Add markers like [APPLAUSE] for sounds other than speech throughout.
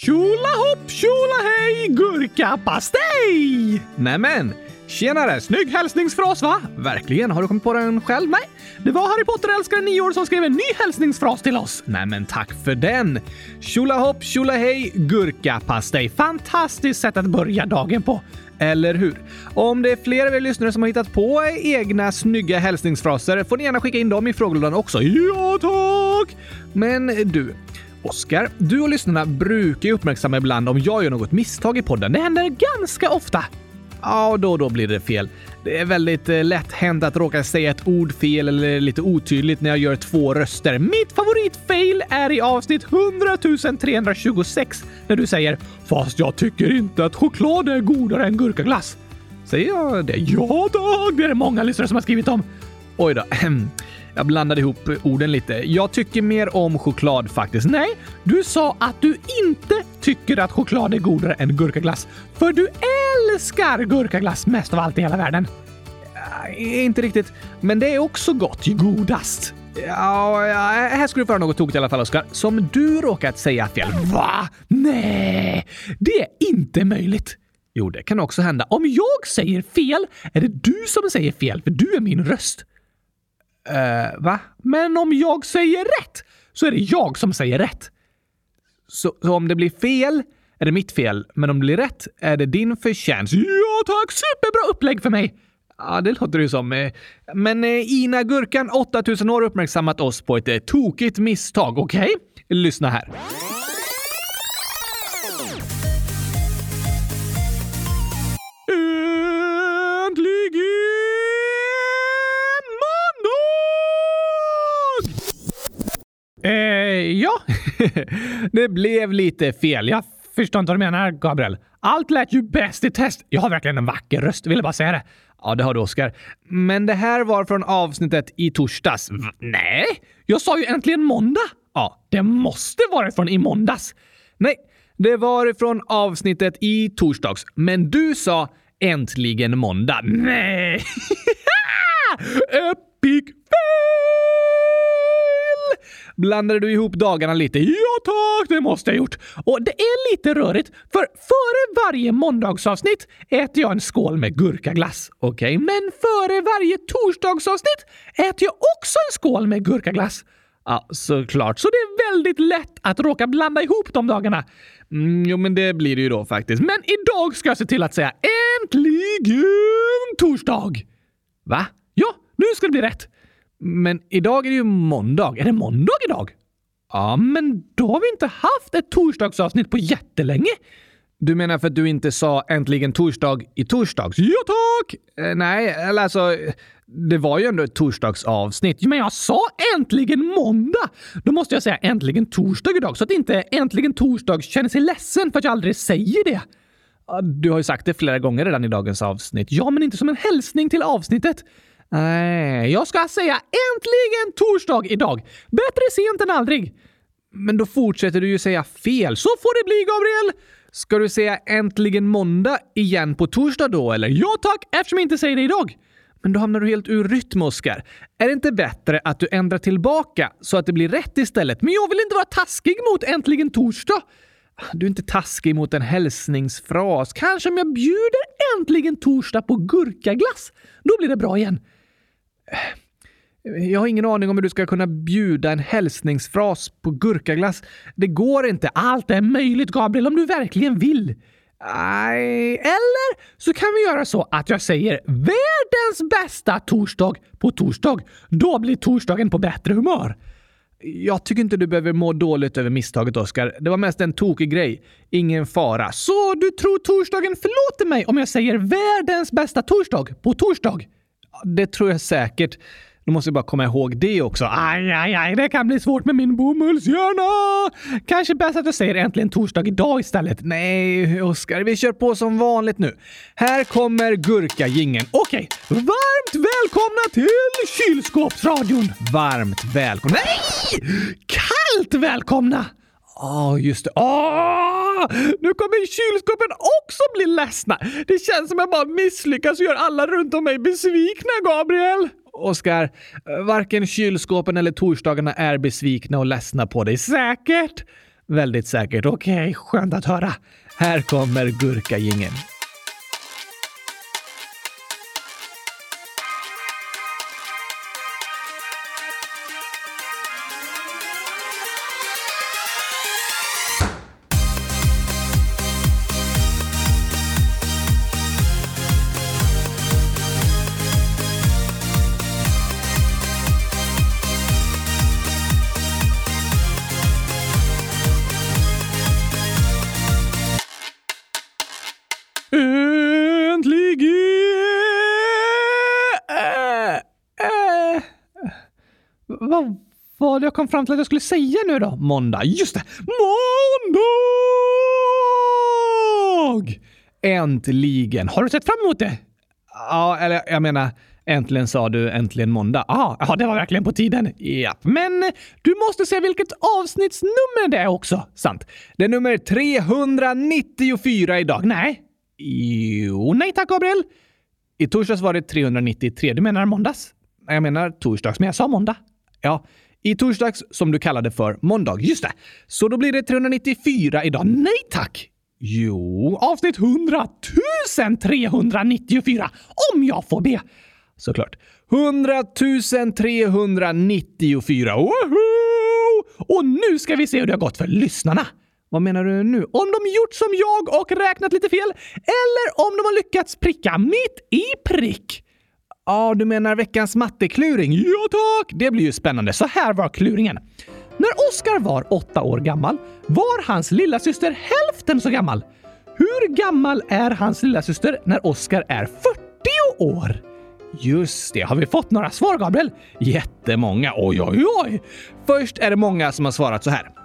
Tjolahopp tjolahej gurkapastej! Nämen, tjenare! Snygg hälsningsfras va? Verkligen, har du kommit på den själv? Nej, det var Harry Potter-älskaren nio år som skrev en ny hälsningsfras till oss. Nämen, tack för den! Tjolahopp tjolahej gurkapastej. Fantastiskt sätt att börja dagen på. Eller hur? Om det är fler av er lyssnare som har hittat på egna snygga hälsningsfraser får ni gärna skicka in dem i frågelådan också. Ja, tack! Men du, Oskar, du och lyssnarna brukar ju uppmärksamma ibland om jag gör något misstag i podden. Det händer ganska ofta. Ja, då och då blir det fel. Det är väldigt eh, lätt hänt att råka säga ett ord fel eller lite otydligt när jag gör två röster. Mitt favoritfail är i avsnitt 100 326 när du säger “Fast jag tycker inte att choklad är godare än gurkaglass”. Säger jag det? Ja Dag! Det är det många lyssnare som har skrivit om. Oj då. [CLEARS THROAT] Jag blandade ihop orden lite. Jag tycker mer om choklad faktiskt. Nej, du sa att du inte tycker att choklad är godare än gurkaglass. För du älskar gurkaglass mest av allt i hela världen. Äh, inte riktigt, men det är också gott. Godast. Ja, ja, här ska du få höra något tokigt i alla fall, Oskar. Som du råkat säga fel. Va? Nej, det är inte möjligt. Jo, det kan också hända. Om jag säger fel är det du som säger fel, för du är min röst. Uh, va? Men om jag säger rätt så är det jag som säger rätt. Så, så, om det blir fel är det mitt fel, men om det blir rätt är det din förtjänst. Ja tack! Superbra upplägg för mig! Ja, det låter det ju som. Eh, men eh, Ina Gurkan, 8000 år, uppmärksammat oss på ett tokigt misstag. Okej? Okay? Lyssna här. Eh, ja, [LAUGHS] det blev lite fel. Jag förstår inte vad du menar, Gabriel. Allt lät ju bäst i test. Jag har verkligen en vacker röst, ville bara säga det. Ja, det har du, Oskar. Men det här var från avsnittet i torsdags. V nej, jag sa ju äntligen måndag. Ja, det måste varit från i måndags. Nej, det var från avsnittet i torsdags. Men du sa äntligen måndag. Nej! [LAUGHS] Epic fail! Blandade du ihop dagarna lite? Ja tack, det måste jag gjort. Och det är lite rörigt, för före varje måndagsavsnitt äter jag en skål med gurkaglass. Okej, okay? men före varje torsdagsavsnitt äter jag också en skål med gurkaglass. Ja, såklart. Så det är väldigt lätt att råka blanda ihop de dagarna. Mm, jo, men det blir det ju då faktiskt. Men idag ska jag se till att säga äntligen torsdag! Va? Ja, nu ska det bli rätt. Men idag är det ju måndag. Är det måndag idag? Ja, men då har vi inte haft ett torsdagsavsnitt på jättelänge. Du menar för att du inte sa äntligen torsdag i torsdags? Ja tack! Eh, nej, eller alltså, det var ju ändå ett torsdagsavsnitt. Men jag sa äntligen måndag! Då måste jag säga äntligen torsdag idag så att inte äntligen torsdag känner sig ledsen för att jag aldrig säger det. Du har ju sagt det flera gånger redan i dagens avsnitt. Ja, men inte som en hälsning till avsnittet. Nej, jag ska säga äntligen torsdag idag. Bättre sent än aldrig. Men då fortsätter du ju säga fel. Så får det bli, Gabriel! Ska du säga äntligen måndag igen på torsdag då, eller? Ja tack, eftersom jag inte säger det idag. Men då hamnar du helt ur rytm, Oskar. Är det inte bättre att du ändrar tillbaka så att det blir rätt istället? Men jag vill inte vara taskig mot äntligen torsdag. Du är inte taskig mot en hälsningsfras. Kanske om jag bjuder äntligen torsdag på gurkaglass. Då blir det bra igen. Eh, jag har ingen aning om hur du ska kunna bjuda en hälsningsfras på gurkaglass. Det går inte. Allt är möjligt, Gabriel, om du verkligen vill. Nej, eller så kan vi göra så att jag säger världens bästa torsdag på torsdag. Då blir torsdagen på bättre humör. Jag tycker inte du behöver må dåligt över misstaget, Oskar. Det var mest en tokig grej. Ingen fara. Så du tror torsdagen förlåter mig om jag säger världens bästa torsdag på torsdag? Det tror jag säkert. Då måste vi bara komma ihåg det också. Aj, aj, aj, det kan bli svårt med min bomullshjärna! Kanske bäst att jag säger äntligen torsdag idag istället. Nej, Oskar, vi kör på som vanligt nu. Här kommer gurkagingen. Okej, varmt välkomna till kylskåpsradion. Varmt välkomna. Nej! Kallt välkomna! Ja, oh, just det. Oh, nu kommer kylskåpen också bli ledsna. Det känns som jag bara misslyckas och gör alla runt om mig besvikna, Gabriel. Oskar, varken kylskåpen eller torsdagarna är besvikna och ledsna på dig. Säkert? Väldigt säkert. Okej, okay, skönt att höra. Här kommer gurkagingen. Vad jag kom fram till att jag skulle säga nu då? Måndag. Just det! Måndag! Äntligen! Har du sett fram emot det? Ja, eller jag menar, äntligen sa du äntligen måndag. Ah, ja, det var verkligen på tiden. Japp. men du måste se vilket avsnittsnummer det är också. Sant. Det är nummer 394 idag. Nej. Jo, nej tack Gabriel. I torsdags var det 393. Du menar måndags? Jag menar torsdags, men jag sa måndag. Ja, i torsdags som du kallade för måndag. Just det! Så då blir det 394 idag. Nej tack! Jo, avsnitt 100 394 om jag får be. Såklart. 100 394. Woho! Och nu ska vi se hur det har gått för lyssnarna. Vad menar du nu? Om de gjort som jag och räknat lite fel? Eller om de har lyckats pricka mitt i prick? Ja, du menar veckans mattekluring? Ja tack! Det blir ju spännande. Så här var kluringen. När Oskar var åtta år gammal var hans lilla syster hälften så gammal. Hur gammal är hans lilla syster när Oskar är 40 år? Just det, har vi fått några svar, Gabriel? Jättemånga. Oj, oj, oj! Först är det många som har svarat så här.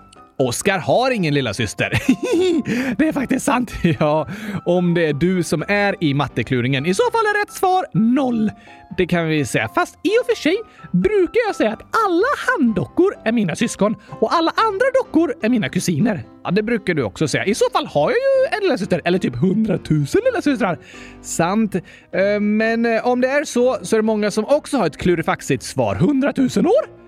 Oskar har ingen lilla syster. [LAUGHS] det är faktiskt sant. [LAUGHS] Ja, om det är du som är i mattekluringen. I så fall är rätt svar noll. Det kan vi säga. Fast i och för sig brukar jag säga att alla handdockor är mina syskon och alla andra dockor är mina kusiner. Ja, det brukar du också säga. I så fall har jag ju en lillasyster, eller typ hundratusen lillasystrar. Sant. Eh, men eh, om det är så, så är det många som också har ett klurifaxigt svar. Hundratusen år?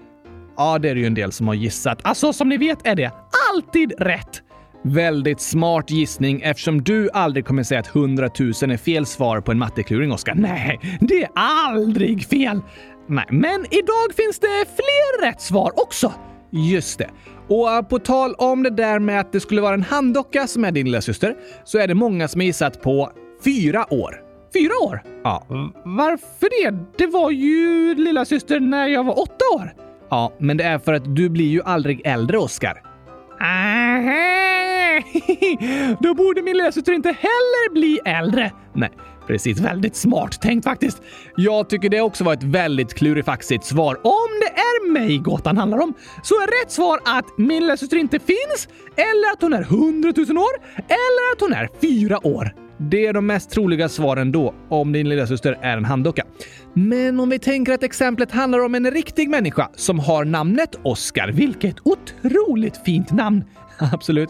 Ja, det är det ju en del som har gissat. Alltså, som ni vet är det alltid rätt. Väldigt smart gissning eftersom du aldrig kommer säga att 100 000 är fel svar på en mattekluring, Oskar. Nej, det är aldrig fel! Nej, men idag finns det fler rätt svar också. Just det. Och äh, på tal om det där med att det skulle vara en handdocka som är din lilla syster, så är det många som har gissat på fyra år. Fyra år? Ja. Varför det? Det var ju lilla syster när jag var åtta år. Ja, men det är för att du blir ju aldrig äldre, Oskar. [LAUGHS] Då borde min lösyster inte heller bli äldre. Nej, precis. Väldigt smart tänkt faktiskt. Jag tycker det också var ett väldigt klurifaxigt svar. Om det är mig gåtan handlar om så är rätt svar att min lösyster inte finns, eller att hon är hundratusen år, eller att hon är fyra år. Det är de mest troliga svaren då, om din lillasyster är en handdocka. Men om vi tänker att exemplet handlar om en riktig människa som har namnet Oscar, vilket otroligt fint namn! [LAUGHS] Absolut.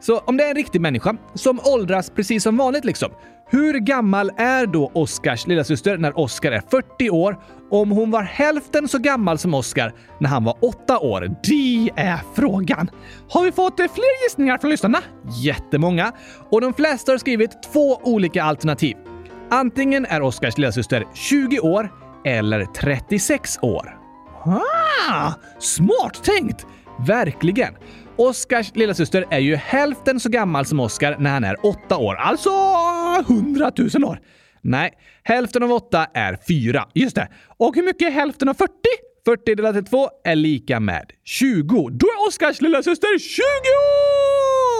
Så om det är en riktig människa som åldras precis som vanligt liksom. Hur gammal är då Oscars lillasyster när Oscar är 40 år om hon var hälften så gammal som Oscar när han var 8 år? Det är frågan. Har vi fått fler gissningar från lyssnarna? Jättemånga. Och de flesta har skrivit två olika alternativ. Antingen är Oscars lillasyster 20 år eller 36 år. Ah, smart tänkt! Verkligen. Oscars lillasyster är ju hälften så gammal som Oscar när han är åtta år, alltså hundratusen år. Nej, hälften av åtta är fyra. Just det. Och hur mycket är hälften av 40? 40 delat till 2 är lika med 20. Då är Oscars lillasyster 20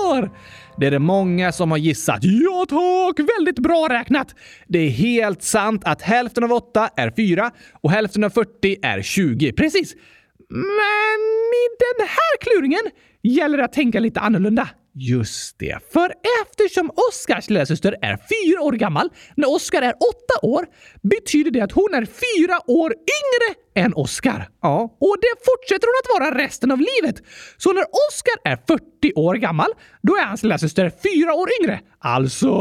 år! Det är det många som har gissat. Ja tack! Väldigt bra räknat! Det är helt sant att hälften av 8 är 4 och hälften av 40 är 20. Precis! Men i den här kluringen gäller det att tänka lite annorlunda. Just det, för eftersom Oskars lillasyster är fyra år gammal när Oskar är åtta år betyder det att hon är fyra år yngre än Oskar. Ja, och det fortsätter hon att vara resten av livet. Så när Oskar är 40 år gammal, då är hans lillasyster fyra år yngre. Alltså... 100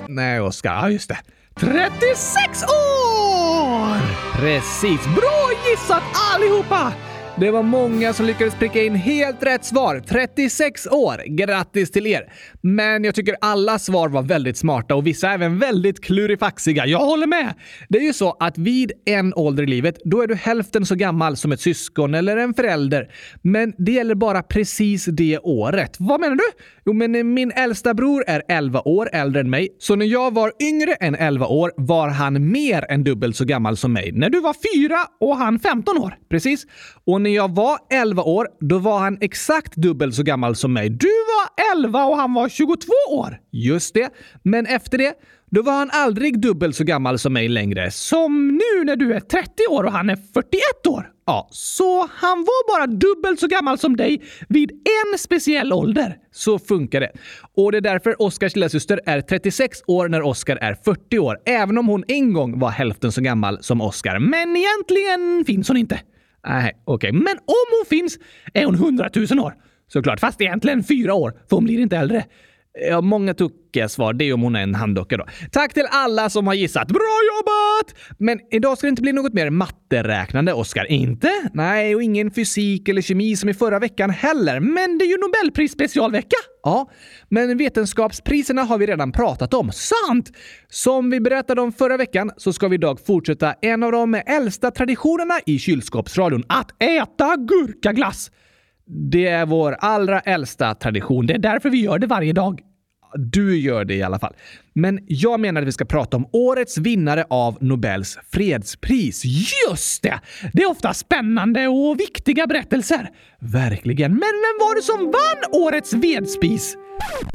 000... Nej, Oskar. Ja, just det. 36 år! Precis. Bra gissat allihopa! Det var många som lyckades pricka in helt rätt svar. 36 år! Grattis till er! Men jag tycker alla svar var väldigt smarta och vissa även väldigt klurifaxiga. Jag håller med! Det är ju så att vid en ålder i livet, då är du hälften så gammal som ett syskon eller en förälder. Men det gäller bara precis det året. Vad menar du? Jo, men eh, min äldsta bror är 11 år äldre än mig, så när jag var yngre än 11 år var han mer än dubbelt så gammal som mig. När du var 4 och han 15 år. Precis. Och när jag var 11 år, då var han exakt dubbelt så gammal som mig. Du var 11 och han var 22 år! Just det. Men efter det, då var han aldrig dubbelt så gammal som mig längre. Som nu när du är 30 år och han är 41 år. Ja, så han var bara dubbelt så gammal som dig vid en speciell ålder. Så funkar det. Och det är därför Oscars lillasyster är 36 år när Oscar är 40 år, även om hon en gång var hälften så gammal som Oscar. Men egentligen finns hon inte. Nej, okej. Okay. Men om hon finns är hon 100 000 år. Såklart, fast egentligen fyra år, för hon blir inte äldre. Ja, många tokiga svar. Det är om hon är en handdocka då. Tack till alla som har gissat. Bra jobbat! Men idag ska det inte bli något mer matteräknande, Oskar. Inte? Nej, och ingen fysik eller kemi som i förra veckan heller. Men det är ju Nobelpris specialvecka. Ja, men vetenskapspriserna har vi redan pratat om. Sant! Som vi berättade om förra veckan så ska vi idag fortsätta en av de äldsta traditionerna i kylskåpsradion. Att äta gurkaglass! Det är vår allra äldsta tradition. Det är därför vi gör det varje dag. Du gör det i alla fall. Men jag menar att vi ska prata om årets vinnare av Nobels fredspris. Just det! Det är ofta spännande och viktiga berättelser. Verkligen. Men vem var det som vann årets vedspis?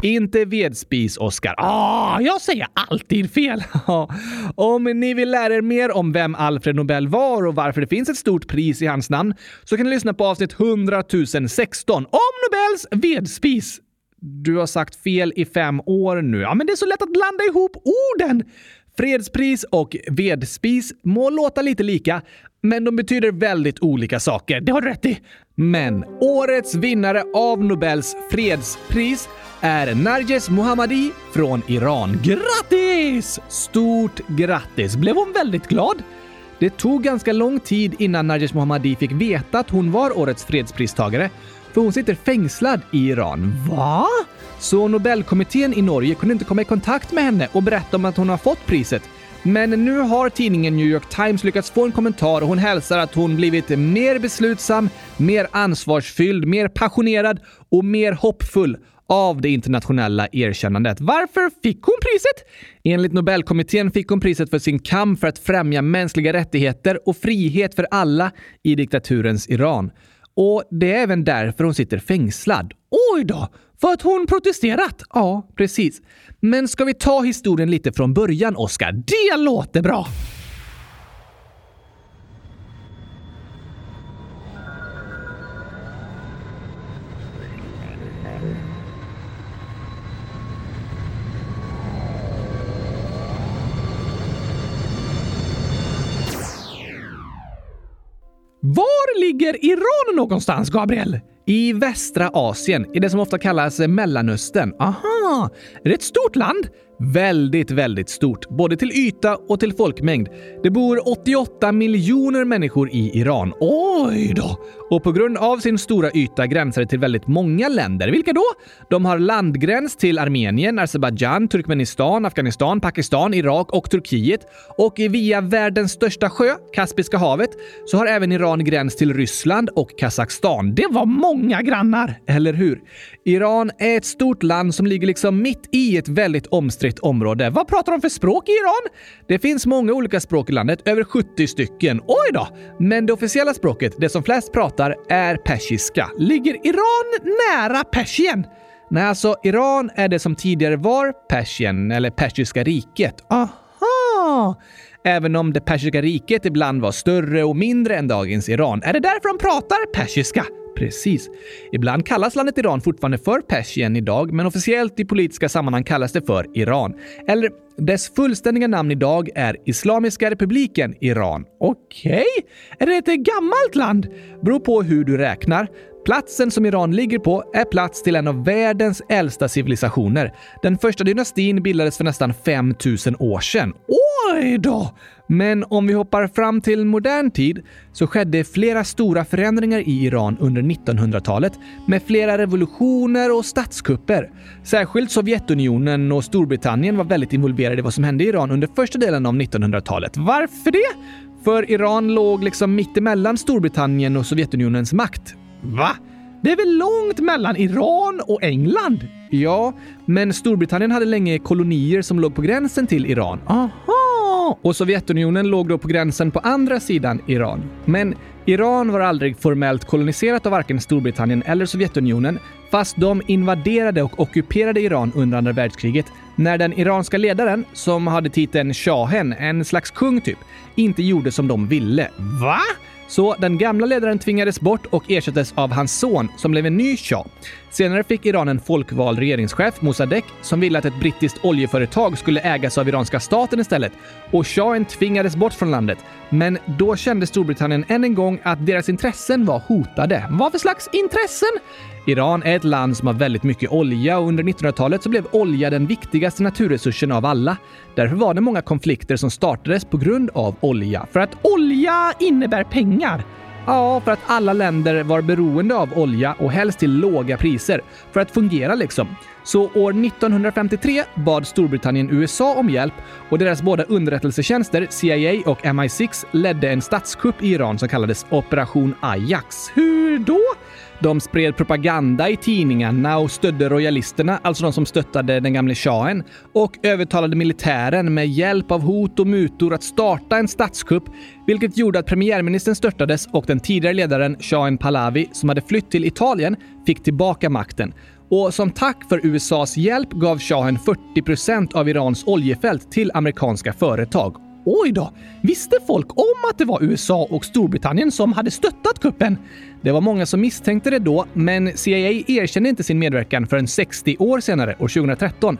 Inte vedspis, Oscar. Ah, jag säger alltid fel. [LAUGHS] om ni vill lära er mer om vem Alfred Nobel var och varför det finns ett stort pris i hans namn så kan ni lyssna på avsnitt 100 016 om Nobels vedspis. Du har sagt fel i fem år nu. Ja, men det är så lätt att blanda ihop orden! Fredspris och vedspis må låta lite lika, men de betyder väldigt olika saker. Det har du rätt i. Men årets vinnare av Nobels fredspris är Narges Mohammadi från Iran. Grattis! Stort grattis! Blev hon väldigt glad? Det tog ganska lång tid innan Narges Mohammadi fick veta att hon var årets fredspristagare för hon sitter fängslad i Iran. Va? Så Nobelkommittén i Norge kunde inte komma i kontakt med henne och berätta om att hon har fått priset. Men nu har tidningen New York Times lyckats få en kommentar och hon hälsar att hon blivit mer beslutsam, mer ansvarsfylld, mer passionerad och mer hoppfull av det internationella erkännandet. Varför fick hon priset? Enligt Nobelkommittén fick hon priset för sin kamp för att främja mänskliga rättigheter och frihet för alla i diktaturens Iran. Och det är även därför hon sitter fängslad. Oj då! För att hon protesterat? Ja, precis. Men ska vi ta historien lite från början, Oskar? Det låter bra! Var ligger Iran någonstans, Gabriel? I västra Asien, i det som ofta kallas Mellanöstern. Aha! Är det ett stort land? Väldigt, väldigt stort, både till yta och till folkmängd. Det bor 88 miljoner människor i Iran. Oj då! Och på grund av sin stora yta gränsar det till väldigt många länder. Vilka då? De har landgräns till Armenien, Azerbajdzjan, Turkmenistan, Afghanistan, Pakistan, Irak och Turkiet. Och via världens största sjö, Kaspiska havet, så har även Iran gräns till Ryssland och Kazakstan. Det var många grannar, eller hur? Iran är ett stort land som ligger liksom mitt i ett väldigt omstritt område. Vad pratar de för språk i Iran? Det finns många olika språk i landet, över 70 stycken. Oj då! Men det officiella språket, det som flest pratar, är persiska. Ligger Iran nära Persien? Nej, alltså Iran är det som tidigare var Persien, eller Persiska riket. Aha! Även om det persiska riket ibland var större och mindre än dagens Iran. Är det därför de pratar persiska? Precis. Ibland kallas landet Iran fortfarande för Persien idag, men officiellt i politiska sammanhang kallas det för Iran. Eller dess fullständiga namn idag är Islamiska republiken Iran. Okej? Okay. Är det ett gammalt land? Beror på hur du räknar. Platsen som Iran ligger på är plats till en av världens äldsta civilisationer. Den första dynastin bildades för nästan 5000 år sedan. Oj då! Men om vi hoppar fram till modern tid så skedde flera stora förändringar i Iran under 1900-talet med flera revolutioner och statskupper. Särskilt Sovjetunionen och Storbritannien var väldigt involverade i vad som hände i Iran under första delen av 1900-talet. Varför det? För Iran låg liksom mittemellan Storbritannien och Sovjetunionens makt. Va? Det är väl långt mellan Iran och England? Ja, men Storbritannien hade länge kolonier som låg på gränsen till Iran. Aha! Och Sovjetunionen låg då på gränsen på andra sidan Iran. Men Iran var aldrig formellt koloniserat av varken Storbritannien eller Sovjetunionen, fast de invaderade och ockuperade Iran under andra världskriget när den iranska ledaren, som hade titeln shahen, en slags kung typ, inte gjorde som de ville. Va? Så den gamla ledaren tvingades bort och ersattes av hans son som blev en ny shah. Senare fick Iran en folkvald regeringschef, Mossadegh, som ville att ett brittiskt oljeföretag skulle ägas av iranska staten istället. Och shahen tvingades bort från landet. Men då kände Storbritannien än en gång att deras intressen var hotade. Vad för slags intressen? Iran är ett land som har väldigt mycket olja och under 1900-talet så blev olja den viktigaste naturresursen av alla. Därför var det många konflikter som startades på grund av olja. För att olja innebär pengar. Ja, för att alla länder var beroende av olja och helst till låga priser för att fungera liksom. Så år 1953 bad Storbritannien USA om hjälp och deras båda underrättelsetjänster, CIA och MI6, ledde en statskupp i Iran som kallades Operation Ajax. Hur då? De spred propaganda i tidningarna och stödde royalisterna, alltså de som stöttade den gamle shahen, och övertalade militären med hjälp av hot och mutor att starta en statskupp, vilket gjorde att premiärministern störtades och den tidigare ledaren shahen Pahlavi, som hade flytt till Italien, fick tillbaka makten. Och som tack för USAs hjälp gav shahen 40 procent av Irans oljefält till amerikanska företag. Oj då! Visste folk om att det var USA och Storbritannien som hade stöttat kuppen? Det var många som misstänkte det då, men CIA erkände inte sin medverkan förrän 60 år senare, år 2013.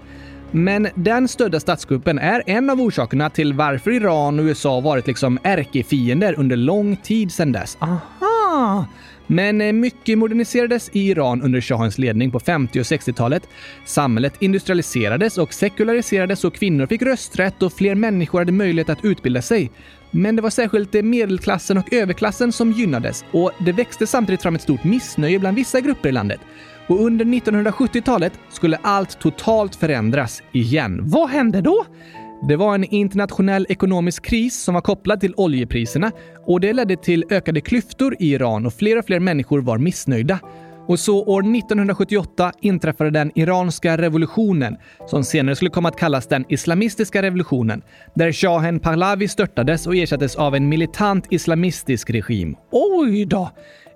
Men den stödda statskuppen är en av orsakerna till varför Iran och USA varit liksom ärkefiender under lång tid sedan dess. Aha! Men eh, mycket moderniserades i Iran under shahens ledning på 50 och 60-talet. Samhället industrialiserades och sekulariserades och kvinnor fick rösträtt och fler människor hade möjlighet att utbilda sig. Men det var särskilt eh, medelklassen och överklassen som gynnades och det växte samtidigt fram ett stort missnöje bland vissa grupper i landet. Och under 1970-talet skulle allt totalt förändras igen. Vad hände då? Det var en internationell ekonomisk kris som var kopplad till oljepriserna och det ledde till ökade klyftor i Iran och fler och fler människor var missnöjda. Och så år 1978 inträffade den iranska revolutionen, som senare skulle komma att kallas den islamistiska revolutionen, där shahen Pahlavi störtades och ersattes av en militant islamistisk regim. Oj då!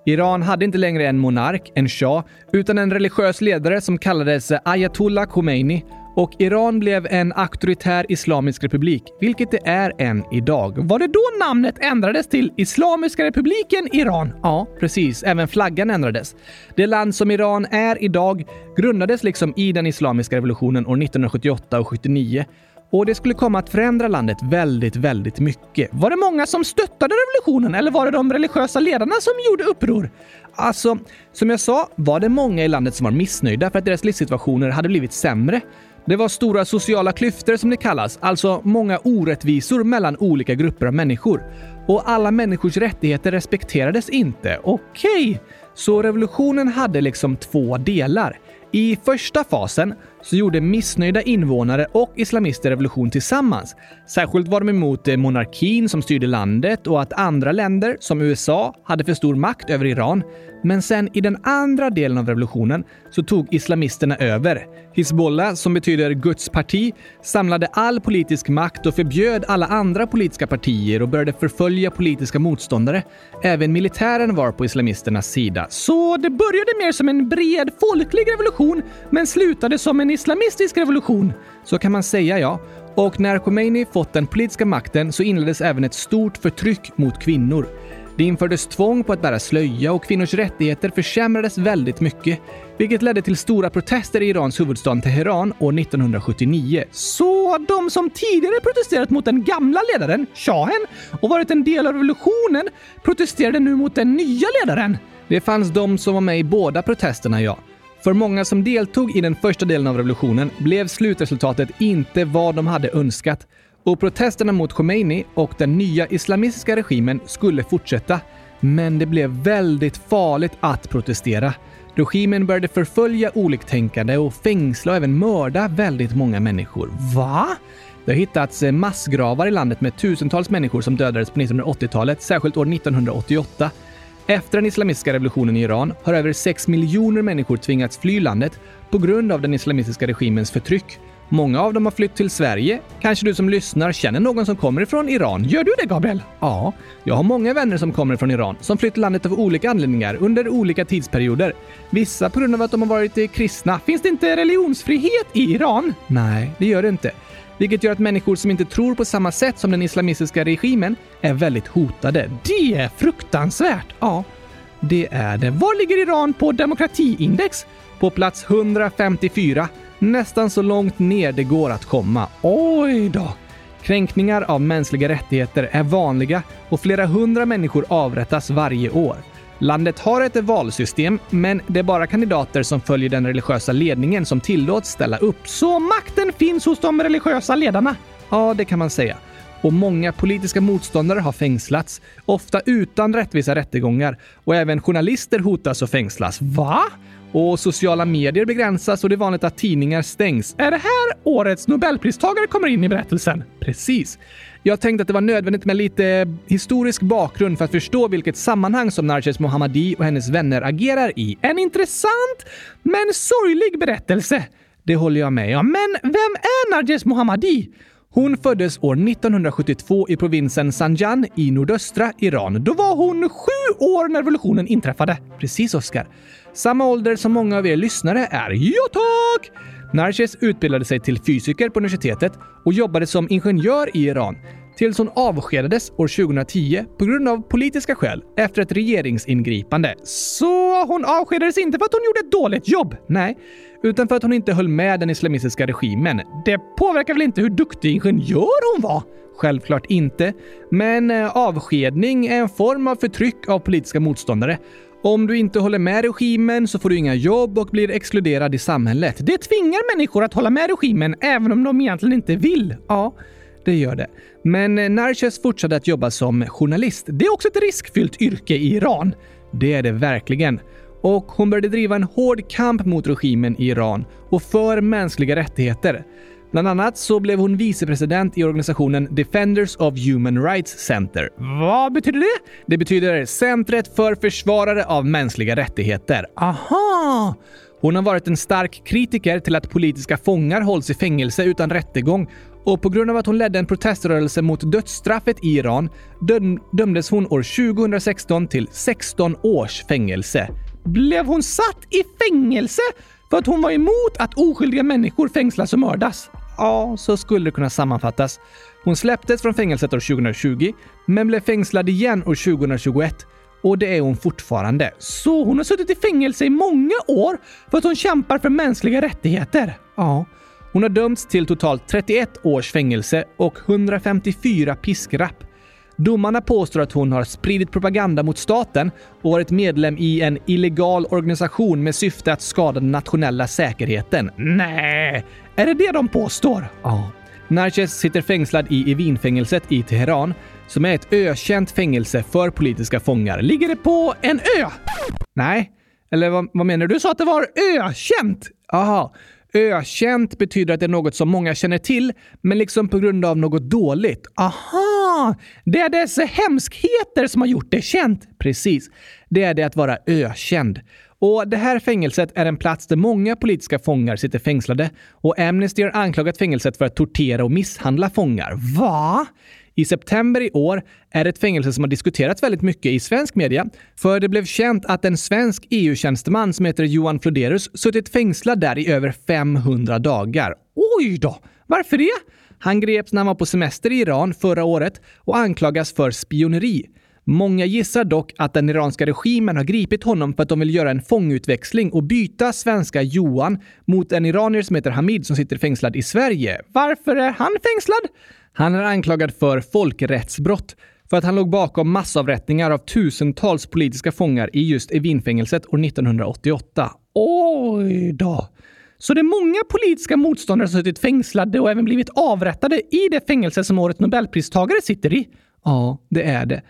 Iran hade inte längre en monark, en shah, utan en religiös ledare som kallades Ayatollah Khomeini och Iran blev en auktoritär islamisk republik, vilket det är än idag. Var det då namnet ändrades till Islamiska republiken Iran? Ja, precis. Även flaggan ändrades. Det land som Iran är idag grundades liksom i den islamiska revolutionen år 1978 och 79 och det skulle komma att förändra landet väldigt, väldigt mycket. Var det många som stöttade revolutionen eller var det de religiösa ledarna som gjorde uppror? Alltså, som jag sa var det många i landet som var missnöjda för att deras livssituationer hade blivit sämre. Det var stora sociala klyftor som det kallas, alltså många orättvisor mellan olika grupper av människor. Och alla människors rättigheter respekterades inte. Okej, okay. så revolutionen hade liksom två delar. I första fasen så gjorde missnöjda invånare och islamister revolution tillsammans. Särskilt var de emot eh, monarkin som styrde landet och att andra länder, som USA, hade för stor makt över Iran. Men sen i den andra delen av revolutionen så tog islamisterna över. Hizbollah, som betyder Guds parti, samlade all politisk makt och förbjöd alla andra politiska partier och började förfölja politiska motståndare. Även militären var på islamisternas sida. Så det började mer som en bred folklig revolution, men slutade som en islamistisk revolution. Så kan man säga, ja. Och när Khomeini fått den politiska makten så inleddes även ett stort förtryck mot kvinnor. Det infördes tvång på att bära slöja och kvinnors rättigheter försämrades väldigt mycket, vilket ledde till stora protester i Irans huvudstad Teheran år 1979. Så de som tidigare protesterat mot den gamla ledaren, shahen, och varit en del av revolutionen protesterade nu mot den nya ledaren? Det fanns de som var med i båda protesterna, ja. För många som deltog i den första delen av revolutionen blev slutresultatet inte vad de hade önskat och protesterna mot Khomeini och den nya islamistiska regimen skulle fortsätta. Men det blev väldigt farligt att protestera. Regimen började förfölja oliktänkande och fängsla och även mörda väldigt många människor. Va? Det har hittats eh, massgravar i landet med tusentals människor som dödades på 1980-talet, särskilt år 1988. Efter den islamistiska revolutionen i Iran har över 6 miljoner människor tvingats fly landet på grund av den islamistiska regimens förtryck. Många av dem har flytt till Sverige. Kanske du som lyssnar känner någon som kommer ifrån Iran? Gör du det, Gabriel? Ja, jag har många vänner som kommer från Iran som flytt landet av olika anledningar under olika tidsperioder. Vissa på grund av att de har varit kristna. Finns det inte religionsfrihet i Iran? Nej, det gör det inte. Vilket gör att människor som inte tror på samma sätt som den islamistiska regimen är väldigt hotade. Det är fruktansvärt! Ja, det är det. Var ligger Iran på demokratiindex? På plats 154 nästan så långt ner det går att komma. Oj då! Kränkningar av mänskliga rättigheter är vanliga och flera hundra människor avrättas varje år. Landet har ett valsystem, men det är bara kandidater som följer den religiösa ledningen som tillåts ställa upp. Så makten finns hos de religiösa ledarna? Ja, det kan man säga. Och många politiska motståndare har fängslats, ofta utan rättvisa rättegångar. Och även journalister hotas och fängslas. Va? Och sociala medier begränsas och det är vanligt att tidningar stängs. Är det här årets Nobelpristagare kommer in i berättelsen? Precis. Jag tänkte att det var nödvändigt med lite historisk bakgrund för att förstå vilket sammanhang som Narges Mohammadi och hennes vänner agerar i. En intressant men sorglig berättelse. Det håller jag med om. Men vem är Narges Mohammadi? Hon föddes år 1972 i provinsen Sanjan i nordöstra Iran. Då var hon sju år när revolutionen inträffade. Precis, Oskar. Samma ålder som många av er lyssnare är. Ja, tack! Narges utbildade sig till fysiker på universitetet och jobbade som ingenjör i Iran tills hon avskedades år 2010 på grund av politiska skäl efter ett regeringsingripande. Så hon avskedades inte för att hon gjorde ett dåligt jobb? Nej, utan för att hon inte höll med den islamistiska regimen. Det påverkar väl inte hur duktig ingenjör hon var? Självklart inte. Men eh, avskedning är en form av förtryck av politiska motståndare. Om du inte håller med regimen så får du inga jobb och blir exkluderad i samhället. Det tvingar människor att hålla med regimen även om de egentligen inte vill. Ja, det gör det. Men eh, Narches fortsatte att jobba som journalist. Det är också ett riskfyllt yrke i Iran. Det är det verkligen. Och hon började driva en hård kamp mot regimen i Iran och för mänskliga rättigheter. Bland annat så blev hon vicepresident i organisationen Defenders of Human Rights Center. Vad betyder det? Det betyder Centret för försvarare av mänskliga rättigheter. Aha! Hon har varit en stark kritiker till att politiska fångar hålls i fängelse utan rättegång och på grund av att hon ledde en proteströrelse mot dödsstraffet i Iran döm dömdes hon år 2016 till 16 års fängelse. Blev hon satt i fängelse för att hon var emot att oskyldiga människor fängslas och mördas? Ja, så skulle det kunna sammanfattas. Hon släpptes från fängelset år 2020, men blev fängslad igen år 2021. Och det är hon fortfarande. Så hon har suttit i fängelse i många år för att hon kämpar för mänskliga rättigheter? Ja. Hon har dömts till totalt 31 års fängelse och 154 piskrapp. Domarna påstår att hon har spridit propaganda mot staten och varit medlem i en illegal organisation med syfte att skada den nationella säkerheten. Nej, är det det de påstår? Ja. Narches sitter fängslad i Evinfängelset i Teheran, som är ett ökänt fängelse för politiska fångar. Ligger det på en ö? Nej. Eller vad, vad menar du? Du sa att det var ökänt? Aha. Ökänt betyder att det är något som många känner till, men liksom på grund av något dåligt. Aha! Det är dessa hemskheter som har gjort det känt. Precis. Det är det att vara ökänd. Och Det här fängelset är en plats där många politiska fångar sitter fängslade och Amnesty har anklagat fängelset för att tortera och misshandla fångar. Va? I september i år är det ett fängelse som har diskuterats väldigt mycket i svensk media, för det blev känt att en svensk EU-tjänsteman som heter Johan Floderus suttit fängslad där i över 500 dagar. Oj då! Varför det? Han greps när han var på semester i Iran förra året och anklagas för spioneri. Många gissar dock att den iranska regimen har gripit honom för att de vill göra en fångutväxling och byta svenska Johan mot en iranier som heter Hamid som sitter fängslad i Sverige. Varför är han fängslad? Han är anklagad för folkrättsbrott. för att han låg bakom massavrättningar av tusentals politiska fångar i just Evinfängelset år 1988. Oj då! Så det är många politiska motståndare som suttit fängslade och även blivit avrättade i det fängelse som årets nobelpristagare sitter i? Ja, det är det.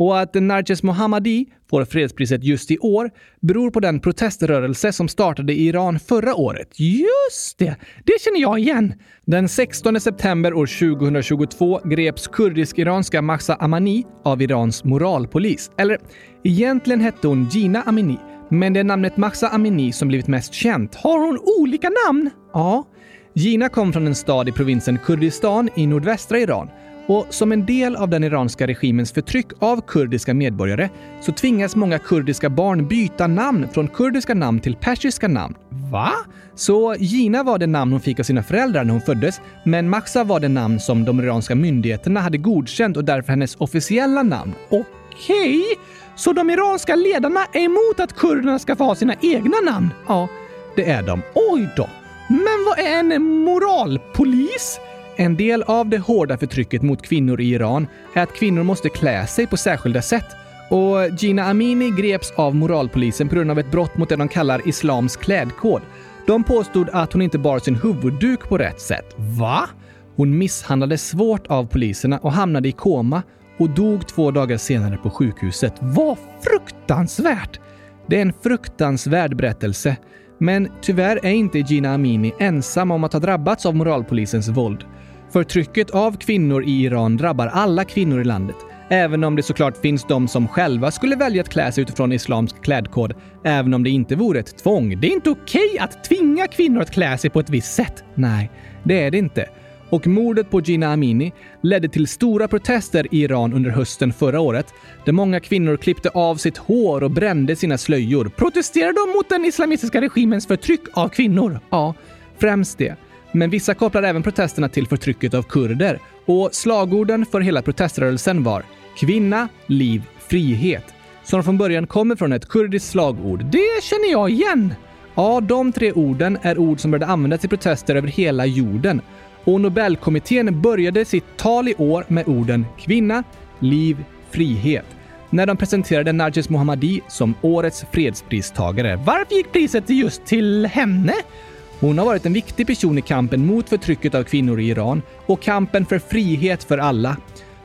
Och att Narges Mohammadi får fredspriset just i år beror på den proteströrelse som startade i Iran förra året. Just det! Det känner jag igen. Den 16 september år 2022 greps kurdisk-iranska Mahsa Amani av Irans moralpolis. Eller egentligen hette hon Gina Amini, men det är namnet Mahsa Amini som blivit mest känt. Har hon olika namn? Ja. Gina kom från en stad i provinsen Kurdistan i nordvästra Iran och som en del av den iranska regimens förtryck av kurdiska medborgare så tvingas många kurdiska barn byta namn från kurdiska namn till persiska namn. Va? Så Gina var det namn hon fick av sina föräldrar när hon föddes, men Maxa var det namn som de iranska myndigheterna hade godkänt och därför hennes officiella namn. Okej, okay. så de iranska ledarna är emot att kurderna ska få ha sina egna namn? Ja, det är de. Oj då! Men vad är en moralpolis? En del av det hårda förtrycket mot kvinnor i Iran är att kvinnor måste klä sig på särskilda sätt. Och Gina Amini greps av moralpolisen på grund av ett brott mot det de kallar islams klädkod. De påstod att hon inte bar sin huvudduk på rätt sätt. Va? Hon misshandlades svårt av poliserna och hamnade i koma och dog två dagar senare på sjukhuset. Vad fruktansvärt! Det är en fruktansvärd berättelse. Men tyvärr är inte Gina Amini ensam om att ha drabbats av moralpolisens våld. Förtrycket av kvinnor i Iran drabbar alla kvinnor i landet. Även om det såklart finns de som själva skulle välja att klä sig utifrån islamsk klädkod, även om det inte vore ett tvång. Det är inte okej okay att tvinga kvinnor att klä sig på ett visst sätt. Nej, det är det inte. Och mordet på Gina Amini ledde till stora protester i Iran under hösten förra året, där många kvinnor klippte av sitt hår och brände sina slöjor. Protesterar de mot den islamistiska regimens förtryck av kvinnor? Ja, främst det. Men vissa kopplar även protesterna till förtrycket av kurder och slagorden för hela proteströrelsen var kvinna, liv, frihet. Som från början kommer från ett kurdiskt slagord. Det känner jag igen! Ja, de tre orden är ord som började användas i protester över hela jorden. Och Nobelkommittén började sitt tal i år med orden kvinna, liv, frihet när de presenterade Narges Mohammadi som årets fredspristagare. Varför gick priset just till henne? Hon har varit en viktig person i kampen mot förtrycket av kvinnor i Iran och kampen för frihet för alla.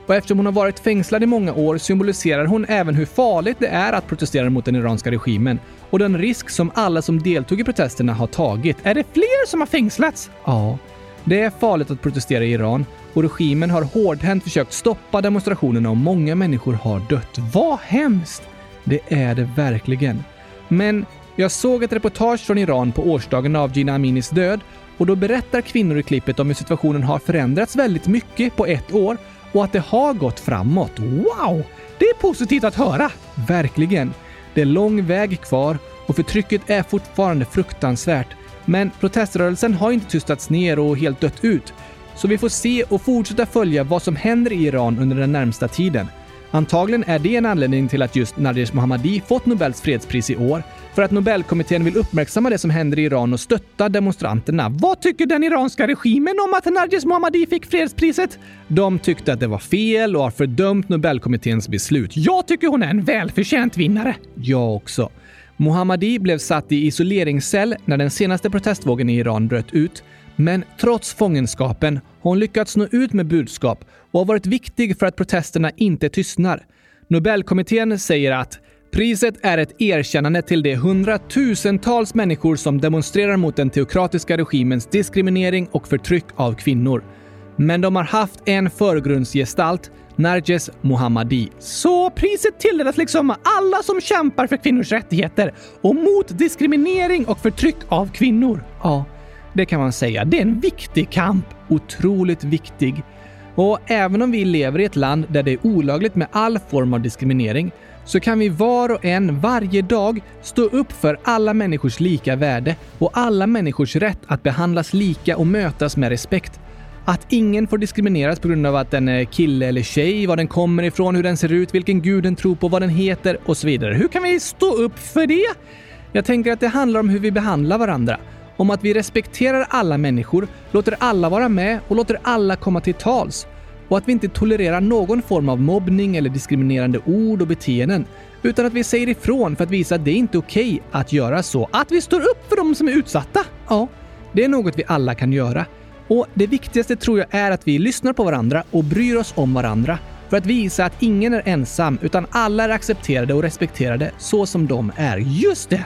Och eftersom hon har varit fängslad i många år symboliserar hon även hur farligt det är att protestera mot den iranska regimen och den risk som alla som deltog i protesterna har tagit. Är det fler som har fängslats? Ja. Det är farligt att protestera i Iran och regimen har hårdhänt försökt stoppa demonstrationerna och många människor har dött. Vad hemskt! Det är det verkligen. Men jag såg ett reportage från Iran på årsdagen av Gina Aminis död och då berättar kvinnor i klippet om hur situationen har förändrats väldigt mycket på ett år och att det har gått framåt. Wow! Det är positivt att höra! Verkligen. Det är lång väg kvar och förtrycket är fortfarande fruktansvärt. Men proteströrelsen har inte tystats ner och helt dött ut. Så vi får se och fortsätta följa vad som händer i Iran under den närmsta tiden. Antagligen är det en anledning till att just Narges Mohammadi fått Nobels fredspris i år, för att Nobelkommittén vill uppmärksamma det som händer i Iran och stötta demonstranterna. Vad tycker den iranska regimen om att Narges Mohammadi fick fredspriset? De tyckte att det var fel och har fördömt Nobelkommitténs beslut. Jag tycker hon är en välförtjänt vinnare. Jag också. Mohammadi blev satt i isoleringscell när den senaste protestvågen i Iran bröt ut, men trots fångenskapen har hon lyckats nå ut med budskap och har varit viktig för att protesterna inte tystnar. Nobelkommittén säger att Priset är ett erkännande till de hundratusentals människor som demonstrerar mot den teokratiska regimens diskriminering och förtryck av kvinnor. Men de har haft en förgrundsgestalt, Narges Mohammadi. Så priset tilldelas liksom alla som kämpar för kvinnors rättigheter och mot diskriminering och förtryck av kvinnor. Ja, det kan man säga. Det är en viktig kamp. Otroligt viktig. Och även om vi lever i ett land där det är olagligt med all form av diskriminering så kan vi var och en varje dag stå upp för alla människors lika värde och alla människors rätt att behandlas lika och mötas med respekt. Att ingen får diskrimineras på grund av att den är eh, kille eller tjej, var den kommer ifrån, hur den ser ut, vilken gud den tror på, vad den heter och så vidare. Hur kan vi stå upp för det? Jag tänker att det handlar om hur vi behandlar varandra. Om att vi respekterar alla människor, låter alla vara med och låter alla komma till tals och att vi inte tolererar någon form av mobbning eller diskriminerande ord och beteenden, utan att vi säger ifrån för att visa att det inte är okej att göra så. Att vi står upp för de som är utsatta. Ja, det är något vi alla kan göra. Och det viktigaste tror jag är att vi lyssnar på varandra och bryr oss om varandra för att visa att ingen är ensam utan alla är accepterade och respekterade så som de är. Just det!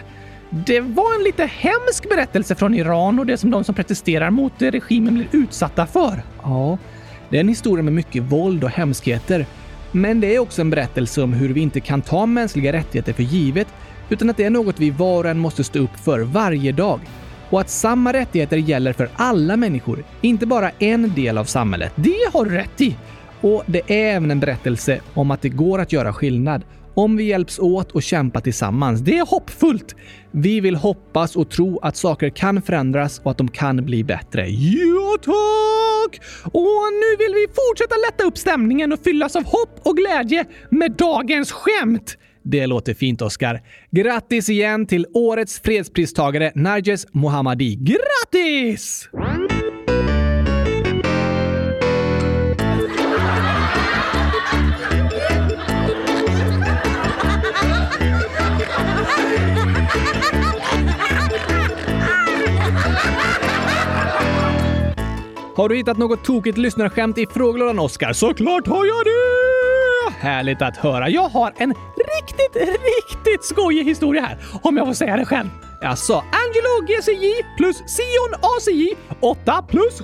Det var en lite hemsk berättelse från Iran och det som de som protesterar mot regimen blir utsatta för. Ja, det är en historia med mycket våld och hemskheter. Men det är också en berättelse om hur vi inte kan ta mänskliga rättigheter för givet, utan att det är något vi var och en måste stå upp för varje dag. Och att samma rättigheter gäller för alla människor, inte bara en del av samhället. Det har du rätt i! Och det är även en berättelse om att det går att göra skillnad om vi hjälps åt och kämpar tillsammans. Det är hoppfullt! Vi vill hoppas och tro att saker kan förändras och att de kan bli bättre. Ja, tack! Och nu vill vi fortsätta lätta upp stämningen och fyllas av hopp och glädje med dagens skämt. Det låter fint, Oskar. Grattis igen till årets fredspristagare Narges Mohammadi. Grattis! Har du hittat något tokigt lyssnarskämt i frågelådan, Oskar? Såklart har jag det! Härligt att höra. Jag har en riktigt, riktigt skojig historia här, om jag får säga det själv. Alltså, Angelo GCJ plus Sion ACJ 8 plus 7